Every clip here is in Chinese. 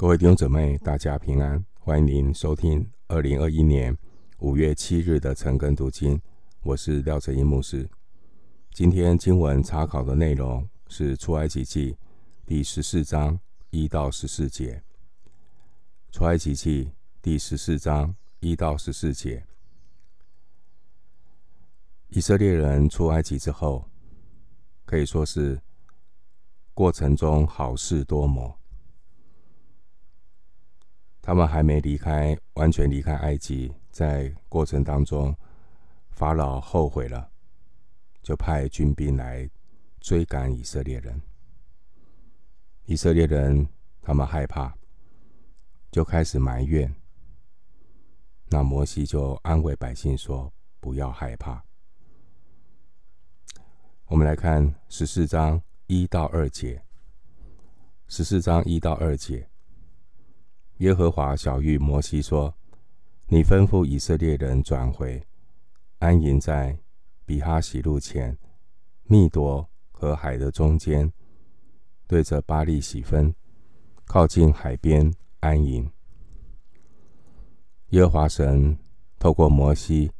各位弟兄姊妹，大家平安，欢迎您收听二零二一年五月七日的晨更读经。我是廖哲英牧师。今天经文查考的内容是出埃及记第十四章一到十四节。出埃及记第十四章一到十四节，以色列人出埃及之后，可以说是过程中好事多磨。他们还没离开，完全离开埃及，在过程当中，法老后悔了，就派军兵来追赶以色列人。以色列人他们害怕，就开始埋怨。那摩西就安慰百姓说：“不要害怕。”我们来看十四章一到二节。十四章一到二节，耶和华晓諭摩西说：“你吩咐以色列人转回，安营在比哈希路前，密夺和海的中间，对着巴力洗分，靠近海边安营。”耶和华神透过摩西，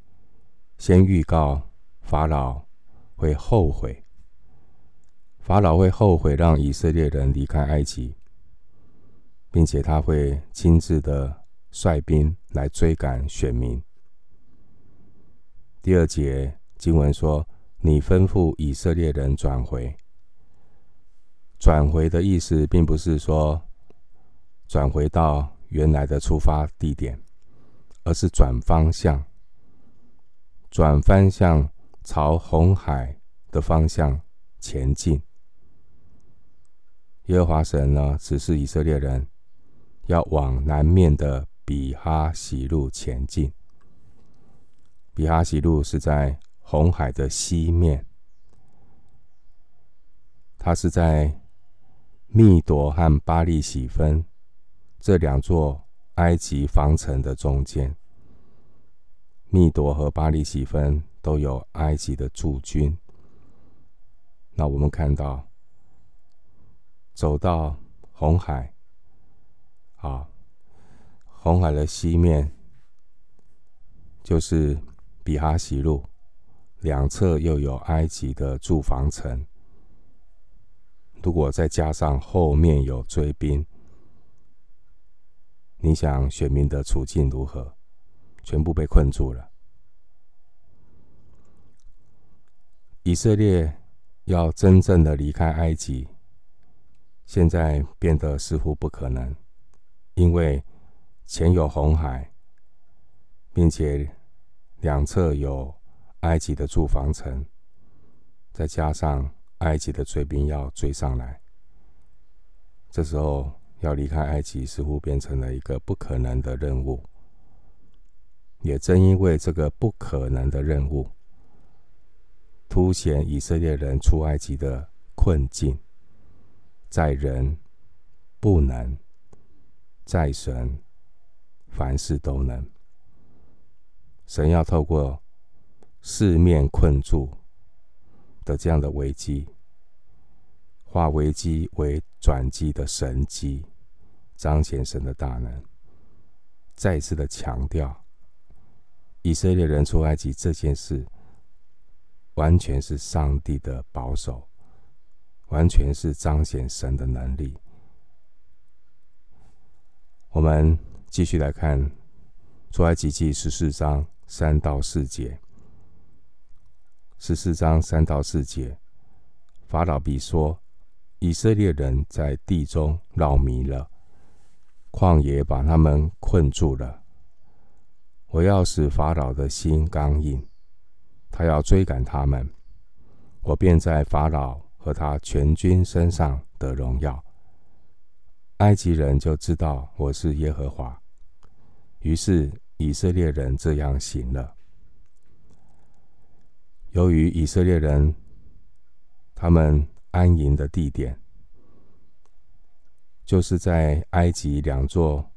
先预告法老会后悔，法老会后悔让以色列人离开埃及，并且他会亲自的率兵来追赶选民。第二节经文说：“你吩咐以色列人转回。”转回的意思，并不是说转回到原来的出发地点。而是转方向，转方向朝红海的方向前进。耶和华神呢，指示以色列人要往南面的比哈希路前进。比哈希路是在红海的西面，它是在密朵和巴力洗分这两座。埃及防城的中间，密朵和巴力洗分都有埃及的驻军。那我们看到，走到红海，啊，红海的西面就是比哈西路，两侧又有埃及的住房城。如果再加上后面有追兵。你想选民的处境如何？全部被困住了。以色列要真正的离开埃及，现在变得似乎不可能，因为前有红海，并且两侧有埃及的住房城，再加上埃及的追兵要追上来，这时候。要离开埃及，似乎变成了一个不可能的任务。也正因为这个不可能的任务，凸显以色列人出埃及的困境，在人不能，在神凡事都能。神要透过四面困住的这样的危机，化危机为转机的神迹。彰显神的大能，再次的强调，以色列人出埃及这件事，完全是上帝的保守，完全是彰显神的能力。我们继续来看出埃及记十四章三到四节。十四章三到四节，法老必说：以色列人在地中绕迷了。旷野把他们困住了。我要使法老的心刚硬，他要追赶他们，我便在法老和他全军身上得荣耀。埃及人就知道我是耶和华。于是以色列人这样行了。由于以色列人他们安营的地点。就是在埃及两座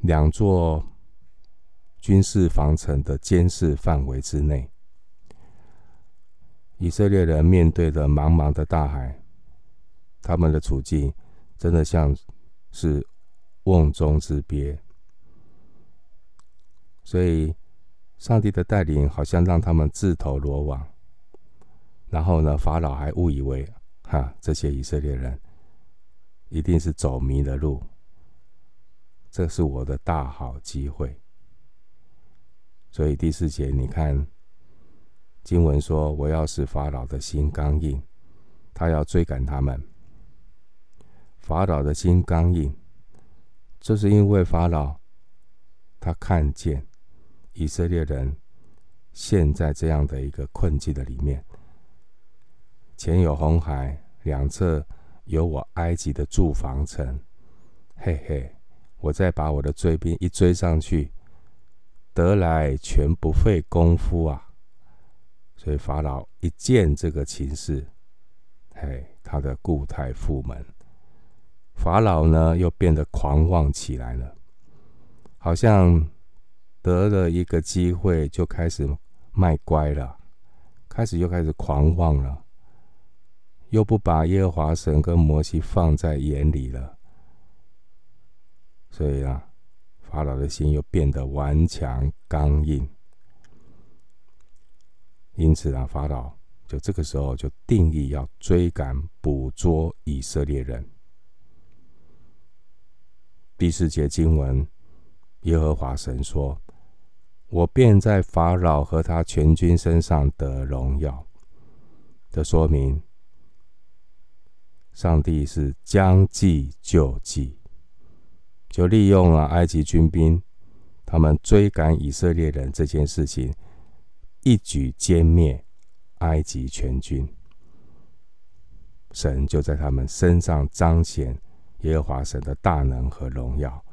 两座军事防城的监视范围之内，以色列人面对着茫茫的大海，他们的处境真的像是瓮中之鳖，所以上帝的带领好像让他们自投罗网。然后呢，法老还误以为哈，这些以色列人一定是走迷了路，这是我的大好机会。所以第四节，你看经文说：“我要使法老的心刚硬，他要追赶他们。”法老的心刚硬，这是因为法老他看见以色列人陷在这样的一个困境的里面，前有红海，两侧有我埃及的住房城，嘿嘿，我再把我的追兵一追上去，得来全不费功夫啊！所以法老一见这个情势，嘿，他的故态复萌。法老呢，又变得狂妄起来了，好像得了一个机会，就开始卖乖了，开始又开始狂妄了，又不把耶和华神跟摩西放在眼里了，所以啊，法老的心又变得顽强刚硬，因此啊，法老就这个时候就定义要追赶捕捉以色列人。第四节经文，耶和华神说：“我便在法老和他全军身上得荣耀。”的说明，上帝是将计就计，就利用了埃及军兵，他们追赶以色列人这件事情，一举歼灭埃及全军。神就在他们身上彰显。耶和华神的大能和荣耀，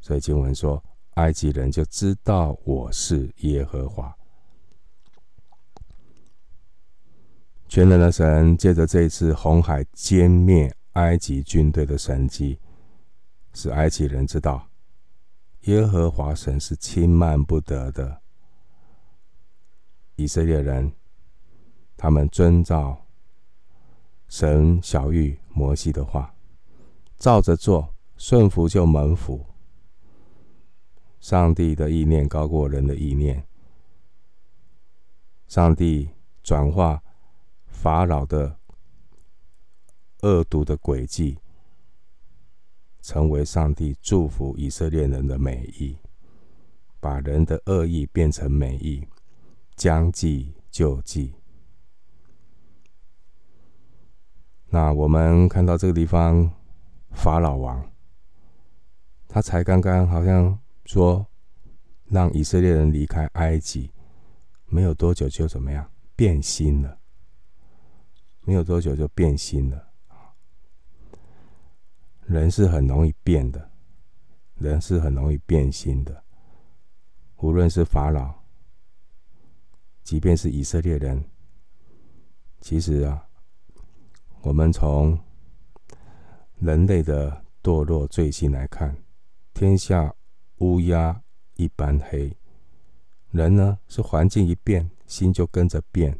所以经文说，埃及人就知道我是耶和华。全能的神借着这一次红海歼灭埃及军队的神迹，使埃及人知道耶和华神是轻慢不得的。以色列人，他们遵照神小玉摩西的话。照着做，顺服就蒙福。上帝的意念高过人的意念。上帝转化法老的恶毒的诡计，成为上帝祝福以色列人的美意，把人的恶意变成美意，将计就计。那我们看到这个地方。法老王，他才刚刚好像说让以色列人离开埃及，没有多久就怎么样变心了？没有多久就变心了。人是很容易变的，人是很容易变心的。无论是法老，即便是以色列人，其实啊，我们从人类的堕落罪行来看，天下乌鸦一般黑。人呢，是环境一变，心就跟着变。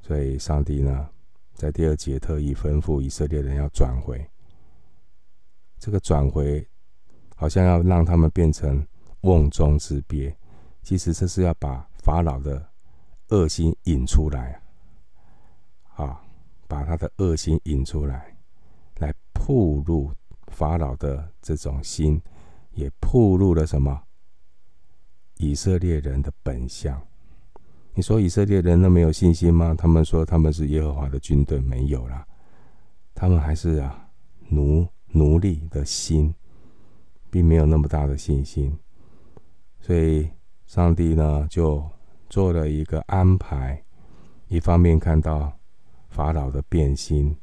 所以，上帝呢，在第二节特意吩咐以色列人要转回。这个转回，好像要让他们变成瓮中之鳖。其实这是要把法老的恶心引出来啊，把他的恶心引出来。来铺路法老的这种心，也铺路了什么？以色列人的本相。你说以色列人那没有信心吗？他们说他们是耶和华的军队，没有啦。他们还是啊奴奴隶的心，并没有那么大的信心。所以上帝呢，就做了一个安排，一方面看到法老的变心。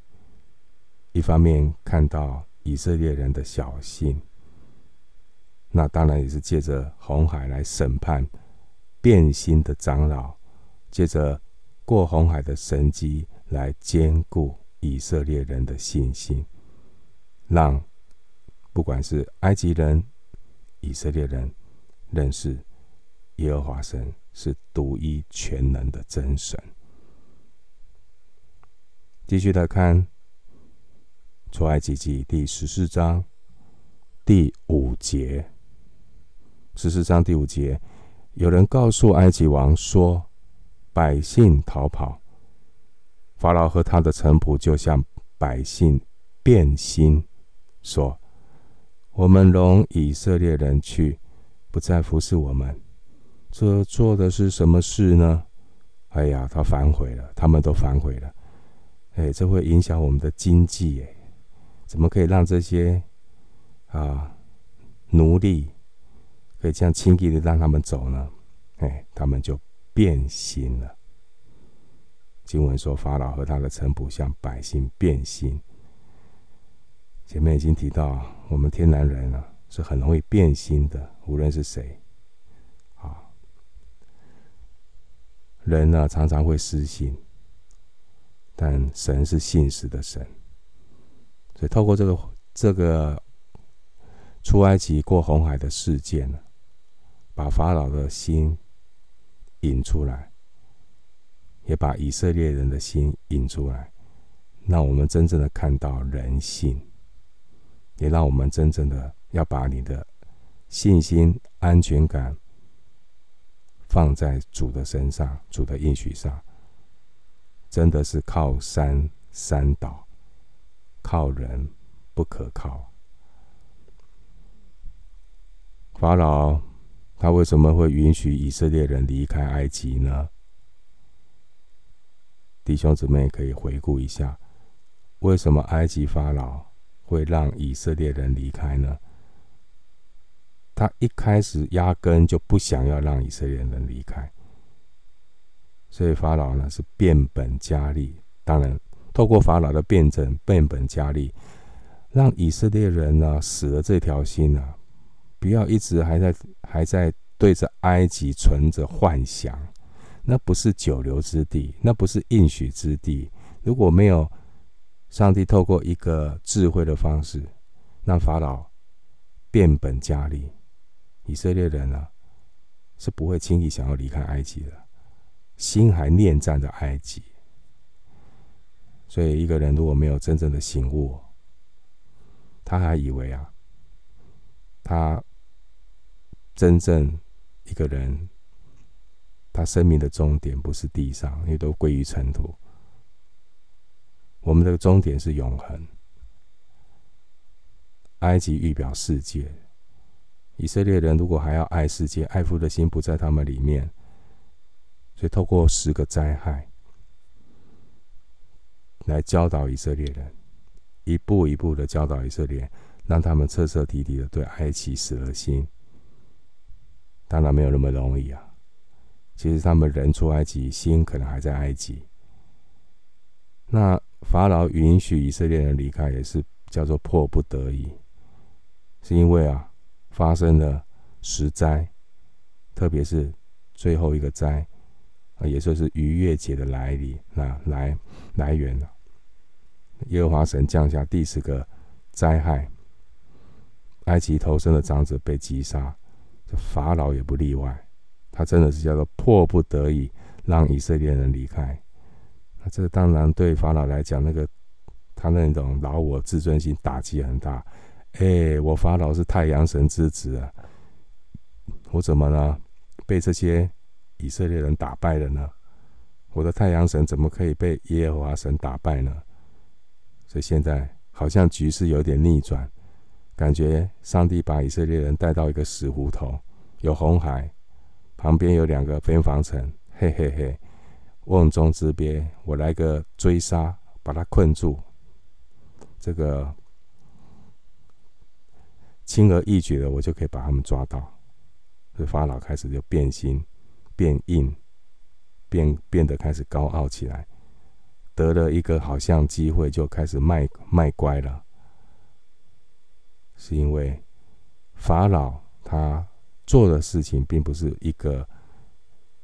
一方面看到以色列人的小心，那当然也是借着红海来审判变心的长老，借着过红海的神迹来坚固以色列人的信心，让不管是埃及人、以色列人认识耶和华神是独一全能的真神。继续来看。出埃及记第十四章第五节。十四章第五节，有人告诉埃及王说：“百姓逃跑，法老和他的臣仆就向百姓变心，说：我们容以色列人去，不再服侍我们。这做的是什么事呢？”哎呀，他反悔了，他们都反悔了。哎，这会影响我们的经济，哎，怎么可以让这些啊奴隶可以这样轻易的让他们走呢？哎，他们就变心了。经文说，法老和他的臣仆向百姓变心。前面已经提到，我们天然人啊是很容易变心的，无论是谁啊。人呢，常常会失信，但神是信实的神，所以透过这个这个出埃及过红海的事件呢，把法老的心引出来，也把以色列人的心引出来，让我们真正的看到人性，也让我们真正的要把你的信心、安全感。放在主的身上，主的应许上，真的是靠山山倒，靠人不可靠。法老他为什么会允许以色列人离开埃及呢？弟兄姊妹可以回顾一下，为什么埃及法老会让以色列人离开呢？他一开始压根就不想要让以色列人离开，所以法老呢是变本加厉。当然，透过法老的变整、变本加厉，让以色列人呢死了这条心、啊，不要一直还在还在对着埃及存着幻想，那不是久留之地，那不是应许之地。如果没有上帝透过一个智慧的方式，让法老变本加厉。以色列人呢，是不会轻易想要离开埃及的，心还念战着埃及。所以，一个人如果没有真正的醒悟，他还以为啊，他真正一个人，他生命的终点不是地上，因为都归于尘土。我们的终点是永恒。埃及预表世界。以色列人如果还要爱世界，爱父的心不在他们里面，所以透过十个灾害来教导以色列人，一步一步的教导以色列，让他们彻彻底底的对埃及死了心。当然没有那么容易啊！其实他们人出埃及，心可能还在埃及。那法老允许以色列人离开，也是叫做迫不得已，是因为啊。发生了十灾，特别是最后一个灾，啊，也就是逾越节的来临，那来来源了。耶和华神降下第十个灾害，埃及头生的长子被击杀，这法老也不例外。他真的是叫做迫不得已让以色列人离开。那这当然对法老来讲，那个他那种老我自尊心打击很大。哎，我法老是太阳神之子啊！我怎么呢？被这些以色列人打败了呢？我的太阳神怎么可以被耶和华神打败呢？所以现在好像局势有点逆转，感觉上帝把以色列人带到一个死胡同，有红海，旁边有两个边防城，嘿嘿嘿，瓮中之鳖，我来个追杀，把他困住，这个。轻而易举的，我就可以把他们抓到。所以法老开始就变心、变硬、变变得开始高傲起来，得了一个好像机会，就开始卖卖乖了。是因为法老他做的事情并不是一个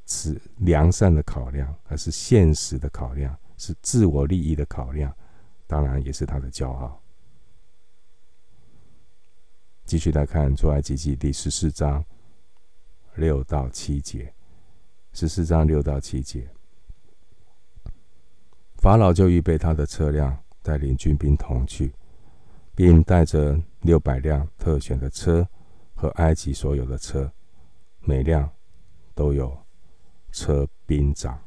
是良善的考量，而是现实的考量，是自我利益的考量，当然也是他的骄傲。继续来看《出埃及记》第十四章六到七节。十四章六到七节，法老就预备他的车辆，带领军兵同去。并带着六百辆特选的车和埃及所有的车，每辆都有车兵长。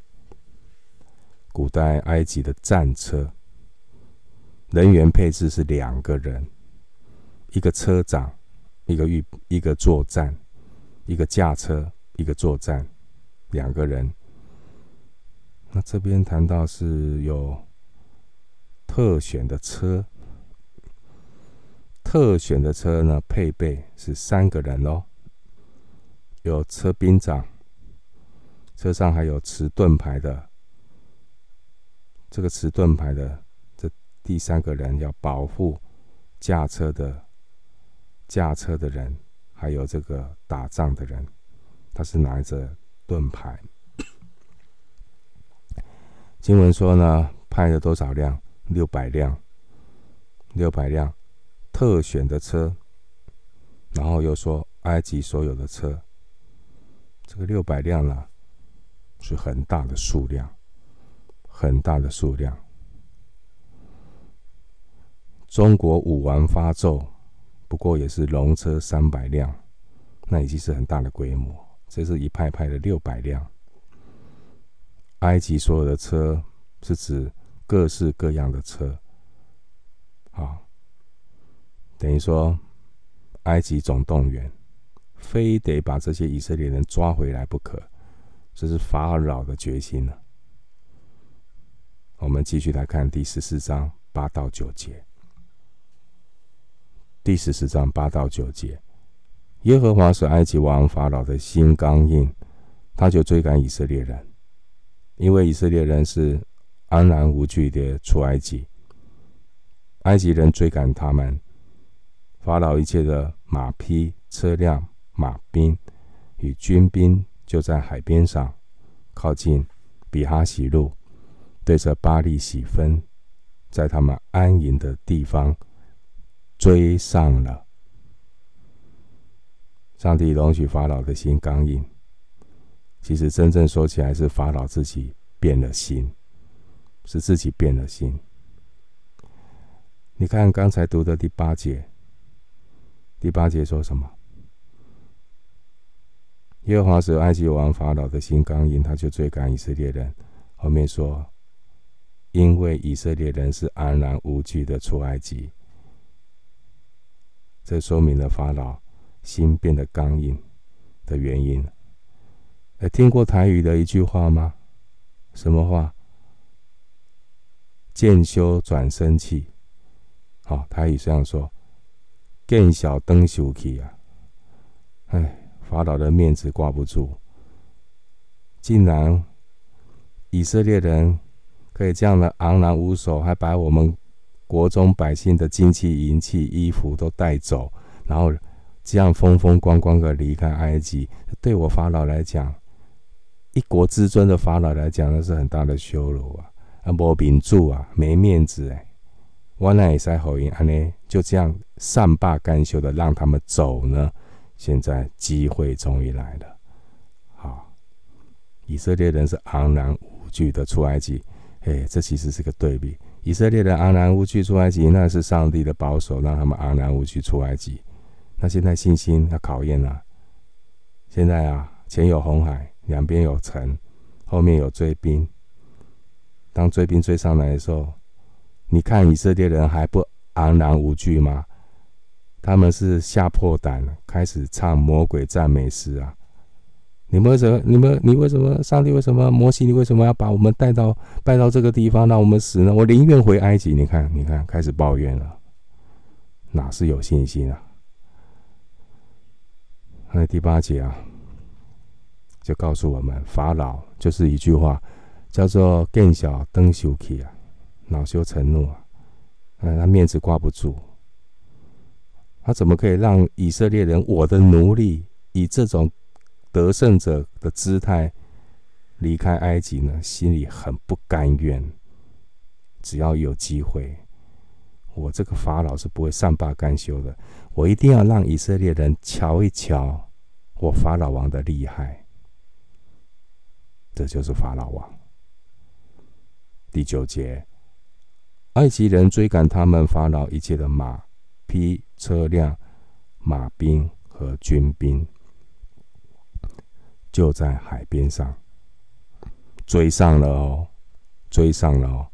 古代埃及的战车人员配置是两个人，一个车长，一个预一个作战，一个驾车，一个作战，两个人。那这边谈到是有特选的车，特选的车呢，配备是三个人哦，有车兵长，车上还有持盾牌的。这个持盾牌的这第三个人要保护驾车的驾车的人，还有这个打仗的人，他是拿着盾牌。经文说呢，派了多少辆？六百辆，六百辆特选的车。然后又说埃及所有的车，这个六百辆呢，是很大的数量。很大的数量。中国武王伐纣，不过也是龙车三百辆，那已经是很大的规模。这是一派派的六百辆。埃及所有的车是指各式各样的车，啊，等于说埃及总动员，非得把这些以色列人抓回来不可，这是法老的决心了。我们继续来看第十四章八到九节。第十四章八到九节，耶和华使埃及王法老的心刚硬，他就追赶以色列人，因为以色列人是安然无惧的出埃及。埃及人追赶他们，法老一切的马匹、车辆、马兵与军兵就在海边上，靠近比哈希路。对着巴力洗分，在他们安营的地方追上了。上帝容许法老的心刚硬，其实真正说起来是法老自己变了心，是自己变了心。你看刚才读的第八节，第八节说什么？耶和华使埃及王法老的心刚硬，他就追赶以色列人。后面说。因为以色列人是安然无惧的出埃及，这说明了法老心变得刚硬的原因。哎，听过台语的一句话吗？什么话？见修转生气。好、哦，台语这样说：见小灯修气啊！哎，法老的面子挂不住，竟然以色列人。可以这样的昂然无首，还把我们国中百姓的金器、银器、衣服都带走，然后这样风风光光的离开埃及。对我法老来讲，一国之尊的法老来讲，那是很大的羞辱啊！啊，没面子啊，没面子哎！我那也塞好音，安呢就这样善罢甘休的让他们走呢？现在机会终于来了，好，以色列人是昂然无惧的出埃及。哎，这其实是个对比。以色列人昂然无惧出埃及，那是上帝的保守，让他们昂然无惧出埃及。那现在信心要考验了。现在啊，前有红海，两边有城，后面有追兵。当追兵追上来的时候，你看以色列人还不昂然无惧吗？他们是吓破胆，开始唱魔鬼赞美诗啊。你们为什么？你们你为什么？上帝为什么？摩西，你为什么要把我们带到带到这个地方，让我们死呢？我宁愿回埃及。你看，你看，开始抱怨了，哪是有信心啊？那第八节啊，就告诉我们，法老就是一句话，叫做“见小灯羞气啊，恼羞成怒啊”，嗯，他面子挂不住，他怎么可以让以色列人我的奴隶以这种？得胜者的姿态离开埃及呢，心里很不甘愿。只要有机会，我这个法老是不会善罢甘休的。我一定要让以色列人瞧一瞧我法老王的厉害。这就是法老王。第九节，埃及人追赶他们法老一切的马、匹车辆、马兵和军兵，就在海边上追上了哦，追上了哦。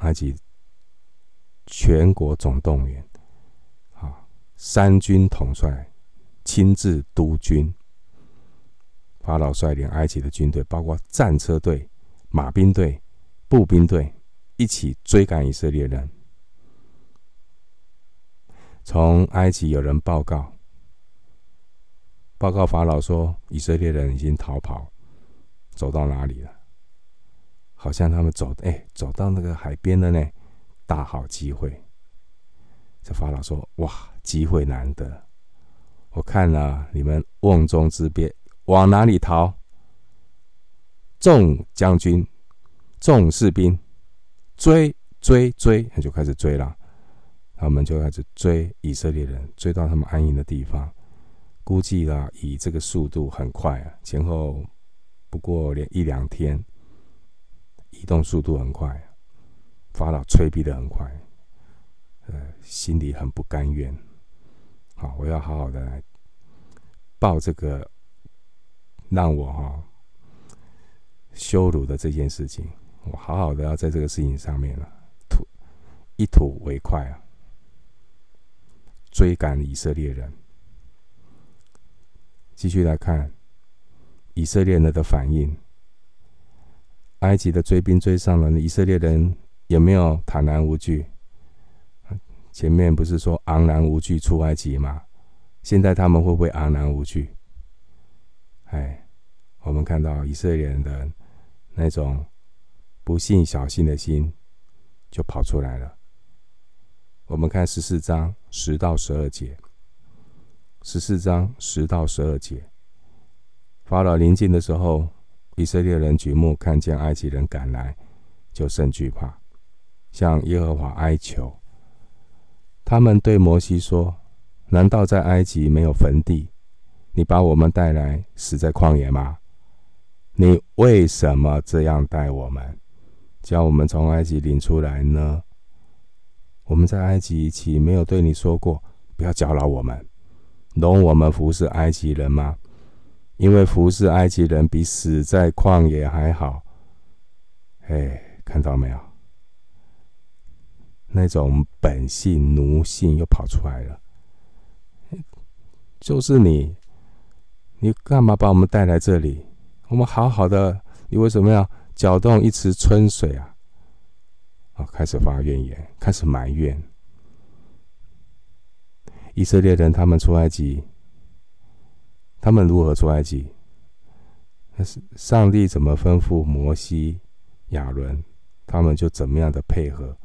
埃及全国总动员，啊，三军统帅亲自督军，法老率领埃及的军队，包括战车队、马兵队、步兵队，一起追赶以色列人。从埃及有人报告，报告法老说，以色列人已经逃跑，走到哪里了？好像他们走，哎，走到那个海边了呢，大好机会。这法老说：“哇，机会难得，我看了你们瓮中之鳖，往哪里逃？众将军、众士兵，追追追，他就开始追了。”他们就开始追以色列人，追到他们安营的地方。估计啦，以这个速度很快啊，前后不过连一两天，移动速度很快。法老催逼的很快，呃，心里很不甘愿。好，我要好好的来报这个让我哈、羞辱的这件事情。我好好的要在这个事情上面了，吐一吐为快啊！追赶以色列人，继续来看以色列人的反应。埃及的追兵追上了，以色列人有没有坦然无惧？前面不是说昂然无惧出埃及吗？现在他们会不会昂然无惧？哎，我们看到以色列人的那种不信小信的心就跑出来了。我们看十四章十到十二节。十四章十到十二节，法老临近的时候，以色列人举目看见埃及人赶来，就甚惧怕，向耶和华哀求。他们对摩西说：“难道在埃及没有坟地？你把我们带来死在旷野吗？你为什么这样待我们，将我们从埃及领出来呢？”我们在埃及岂没有对你说过，不要搅扰我们，容我们服侍埃及人吗？因为服侍埃及人比死在旷野还好。哎，看到没有？那种本性奴性又跑出来了。就是你，你干嘛把我们带来这里？我们好好的，你为什么要搅动一池春水啊？啊，开始发怨言，开始埋怨以色列人。他们出埃及，他们如何出埃及？那是上帝怎么吩咐摩西、亚伦，他们就怎么样的配合，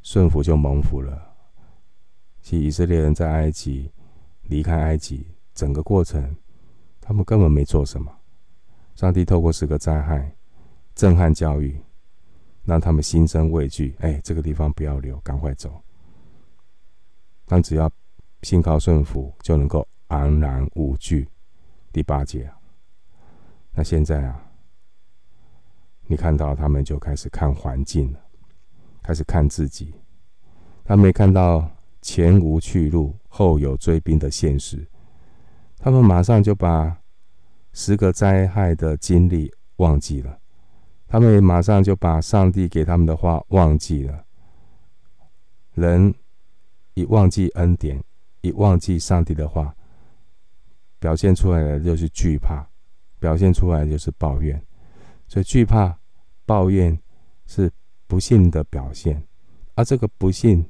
顺服就蒙福了。其实以色列人在埃及离开埃及整个过程，他们根本没做什么。上帝透过十个灾害震撼教育。让他们心生畏惧，哎，这个地方不要留，赶快走。但只要信靠顺服，就能够安然无惧。第八节，那现在啊，你看到他们就开始看环境了，开始看自己。他没看到前无去路，后有追兵的现实，他们马上就把十个灾害的经历忘记了。他们马上就把上帝给他们的话忘记了。人一忘记恩典，一忘记上帝的话，表现出来的就是惧怕，表现出来的就是抱怨。所以惧怕、抱怨是不幸的表现。而这个不幸，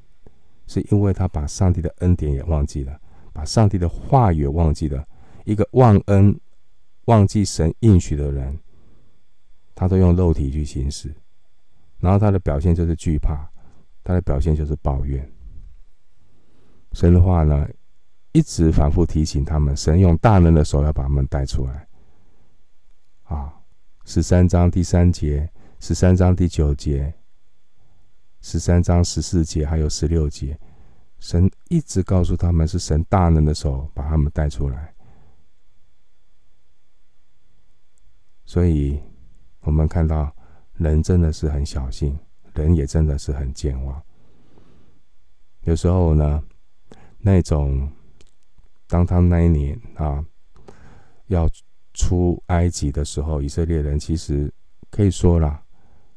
是因为他把上帝的恩典也忘记了，把上帝的话也忘记了。一个忘恩、忘记神应许的人。他都用肉体去行事，然后他的表现就是惧怕，他的表现就是抱怨。神的话呢，一直反复提醒他们，神用大能的手要把他们带出来。啊，十三章第三节，十三章第九节，十三章十四节，还有十六节，神一直告诉他们是神大能的手把他们带出来，所以。我们看到人真的是很小心，人也真的是很健忘。有时候呢，那种当他那一年啊要出埃及的时候，以色列人其实可以说啦，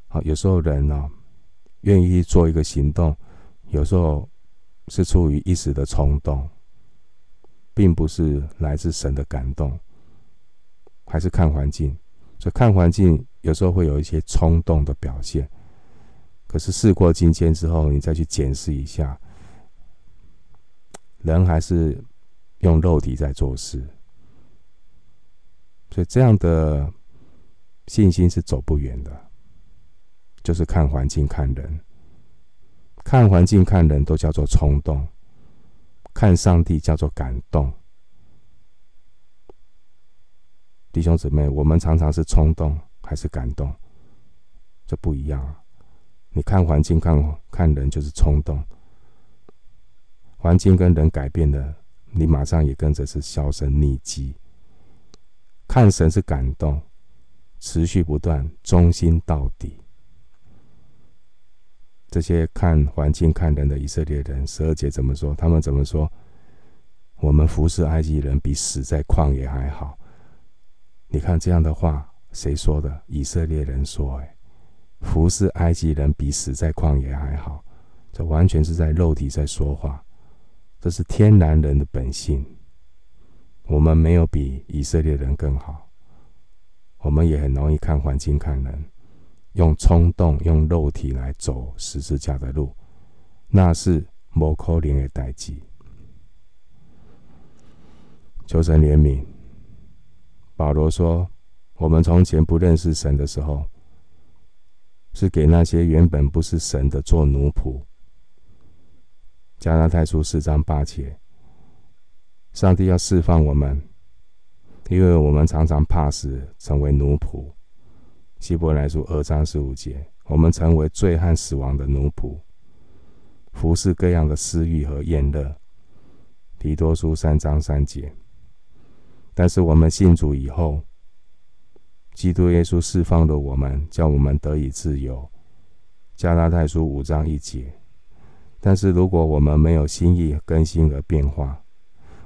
好，有时候人呢愿意做一个行动，有时候是出于一时的冲动，并不是来自神的感动，还是看环境。所以看环境有时候会有一些冲动的表现，可是事过境迁之后，你再去检视一下，人还是用肉体在做事，所以这样的信心是走不远的。就是看环境、看人，看环境、看人都叫做冲动，看上帝叫做感动。弟兄姊妹，我们常常是冲动还是感动？这不一样啊！你看环境、看看人，就是冲动。环境跟人改变了，你马上也跟着是销声匿迹。看神是感动，持续不断，忠心到底。这些看环境、看人的以色列人，十二节怎么说？他们怎么说？我们服侍埃及人，比死在旷野还好。你看这样的话，谁说的？以色列人说：“哎，服侍埃及人比死在旷野还好。”这完全是在肉体在说话，这是天然人的本性。我们没有比以色列人更好，我们也很容易看环境、看人，用冲动、用肉体来走十字架的路，那是不可能的代志。求神怜悯。保罗说：“我们从前不认识神的时候，是给那些原本不是神的做奴仆。”加拉太书四章八节，上帝要释放我们，因为我们常常怕死，成为奴仆。希伯来书二章十五节，我们成为罪和死亡的奴仆，服侍各样的私欲和宴乐。提多书三章三节。但是我们信主以后，基督耶稣释放了我们，叫我们得以自由。加拉太书五章一节。但是如果我们没有心意更新而变化，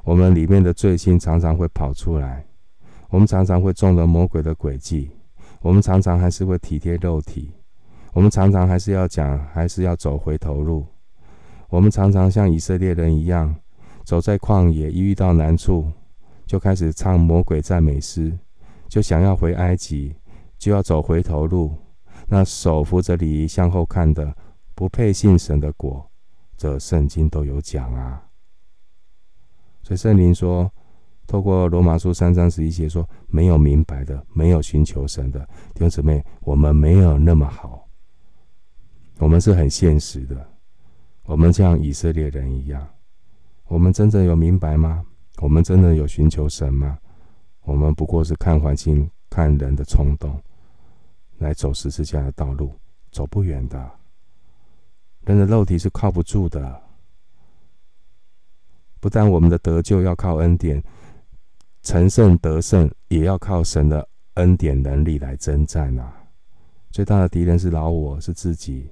我们里面的罪心常常会跑出来，我们常常会中了魔鬼的诡计，我们常常还是会体贴肉体，我们常常还是要讲，还是要走回头路，我们常常像以色列人一样，走在旷野，一遇到难处。就开始唱魔鬼赞美诗，就想要回埃及，就要走回头路。那手扶着犁向后看的，不配信神的果，这圣经都有讲啊。所以圣灵说，透过罗马书三章十一节说，没有明白的，没有寻求神的弟兄姊妹，我们没有那么好，我们是很现实的，我们像以色列人一样，我们真正有明白吗？我们真的有寻求神吗？我们不过是看环境、看人的冲动，来走十字架的道路，走不远的。人的肉体是靠不住的。不但我们的得救要靠恩典，成圣得胜也要靠神的恩典能力来征战啊！最大的敌人是老我，是自己。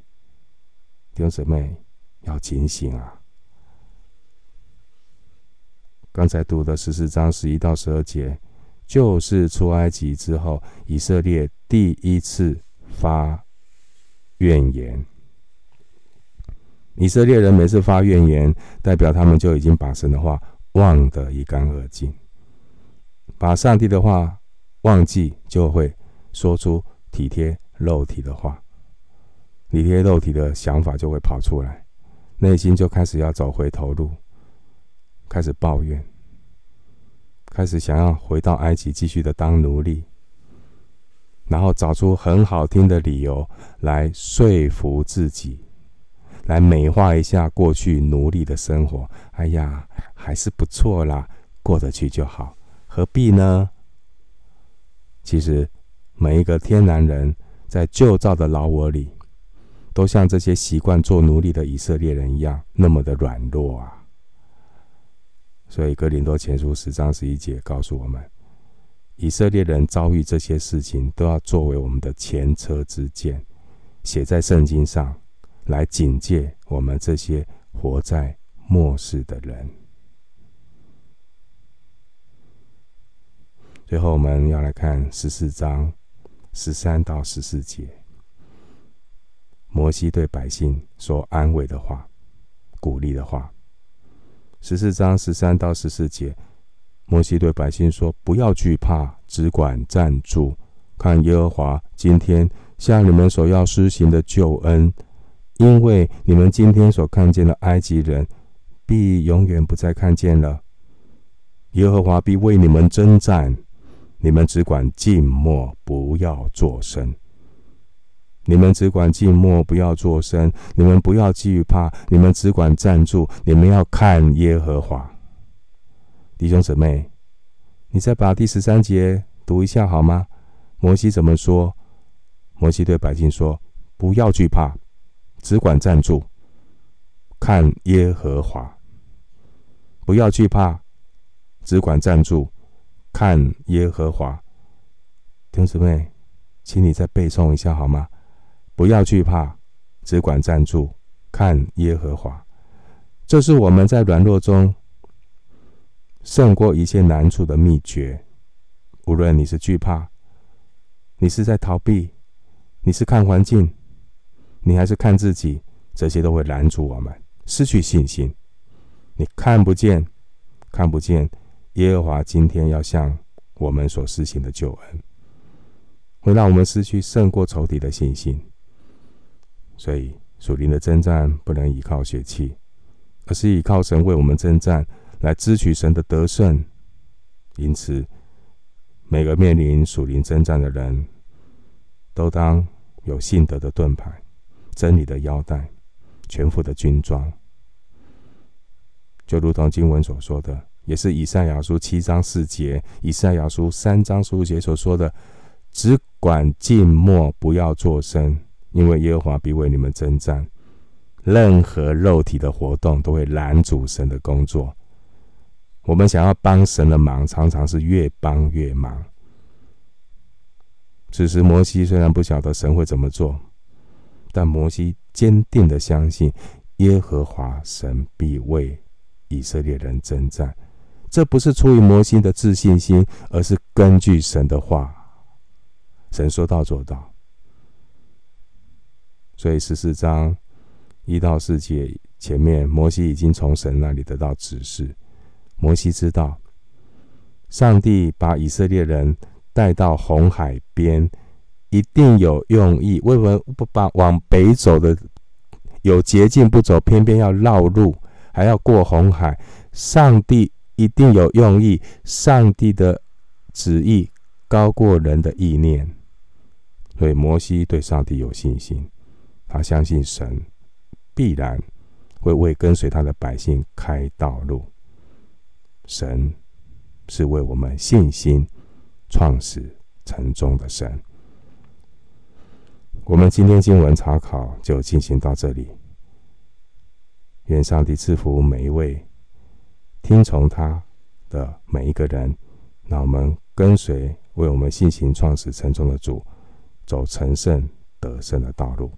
弟兄姊妹要警醒啊！刚才读的十四章十一到十二节，就是出埃及之后，以色列第一次发怨言。以色列人每次发怨言，代表他们就已经把神的话忘得一干二净，把上帝的话忘记，就会说出体贴肉体的话，体贴肉体的想法就会跑出来，内心就开始要走回头路。开始抱怨，开始想要回到埃及继续的当奴隶，然后找出很好听的理由来说服自己，来美化一下过去奴隶的生活。哎呀，还是不错啦，过得去就好，何必呢？其实，每一个天然人在旧造的老我里，都像这些习惯做奴隶的以色列人一样，那么的软弱啊。所以，哥林多前书十章十一节告诉我们，以色列人遭遇这些事情，都要作为我们的前车之鉴，写在圣经上，来警戒我们这些活在末世的人。最后，我们要来看十四章十三到十四节，摩西对百姓说安慰的话、鼓励的话。十四章十三到十四节，摩西对百姓说：“不要惧怕，只管站住，看耶和华今天向你们所要施行的救恩，因为你们今天所看见的埃及人，必永远不再看见了。耶和华必为你们征战。”你们只管静默，不要作声。你们只管静默，不要作声。你们不要惧怕，你们只管站住。你们要看耶和华。弟兄姊妹，你再把第十三节读一下好吗？摩西怎么说？摩西对百姓说：“不要惧怕，只管站住，看耶和华。不要惧怕，只管站住。”看耶和华，弟兄姊妹，请你再背诵一下好吗？不要惧怕，只管站住，看耶和华。这是我们在软弱中胜过一切难处的秘诀。无论你是惧怕，你是在逃避，你是看环境，你还是看自己，这些都会拦阻我们失去信心。你看不见，看不见。耶和华今天要向我们所施行的救恩，会让我们失去胜过仇敌的信心。所以属灵的征战不能依靠血气，而是依靠神为我们征战，来支取神的得胜。因此，每个面临属灵征战的人，都当有信德的盾牌、真理的腰带、全副的军装，就如同经文所说的。也是以赛亚书七章四节，以赛亚书三章十五节所说的：“只管静默，不要作声，因为耶和华必为你们征战。任何肉体的活动都会拦阻神的工作。我们想要帮神的忙，常常是越帮越忙。此时，摩西虽然不晓得神会怎么做，但摩西坚定的相信耶和华神必为以色列人征战。”这不是出于摩西的自信心，而是根据神的话。神说到做到，所以十四章一到四节前面，摩西已经从神那里得到指示。摩西知道，上帝把以色列人带到红海边，一定有用意。为什么不把往北走的有捷径不走，偏偏要绕路，还要过红海？上帝。一定有用意，上帝的旨意高过人的意念，所以摩西对上帝有信心，他相信神必然会为跟随他的百姓开道路。神是为我们信心创始成终的神。我们今天经文查考就进行到这里，愿上帝赐福每一位。听从他的每一个人，让我们跟随为我们信心创始成终的主，走成圣得胜的道路。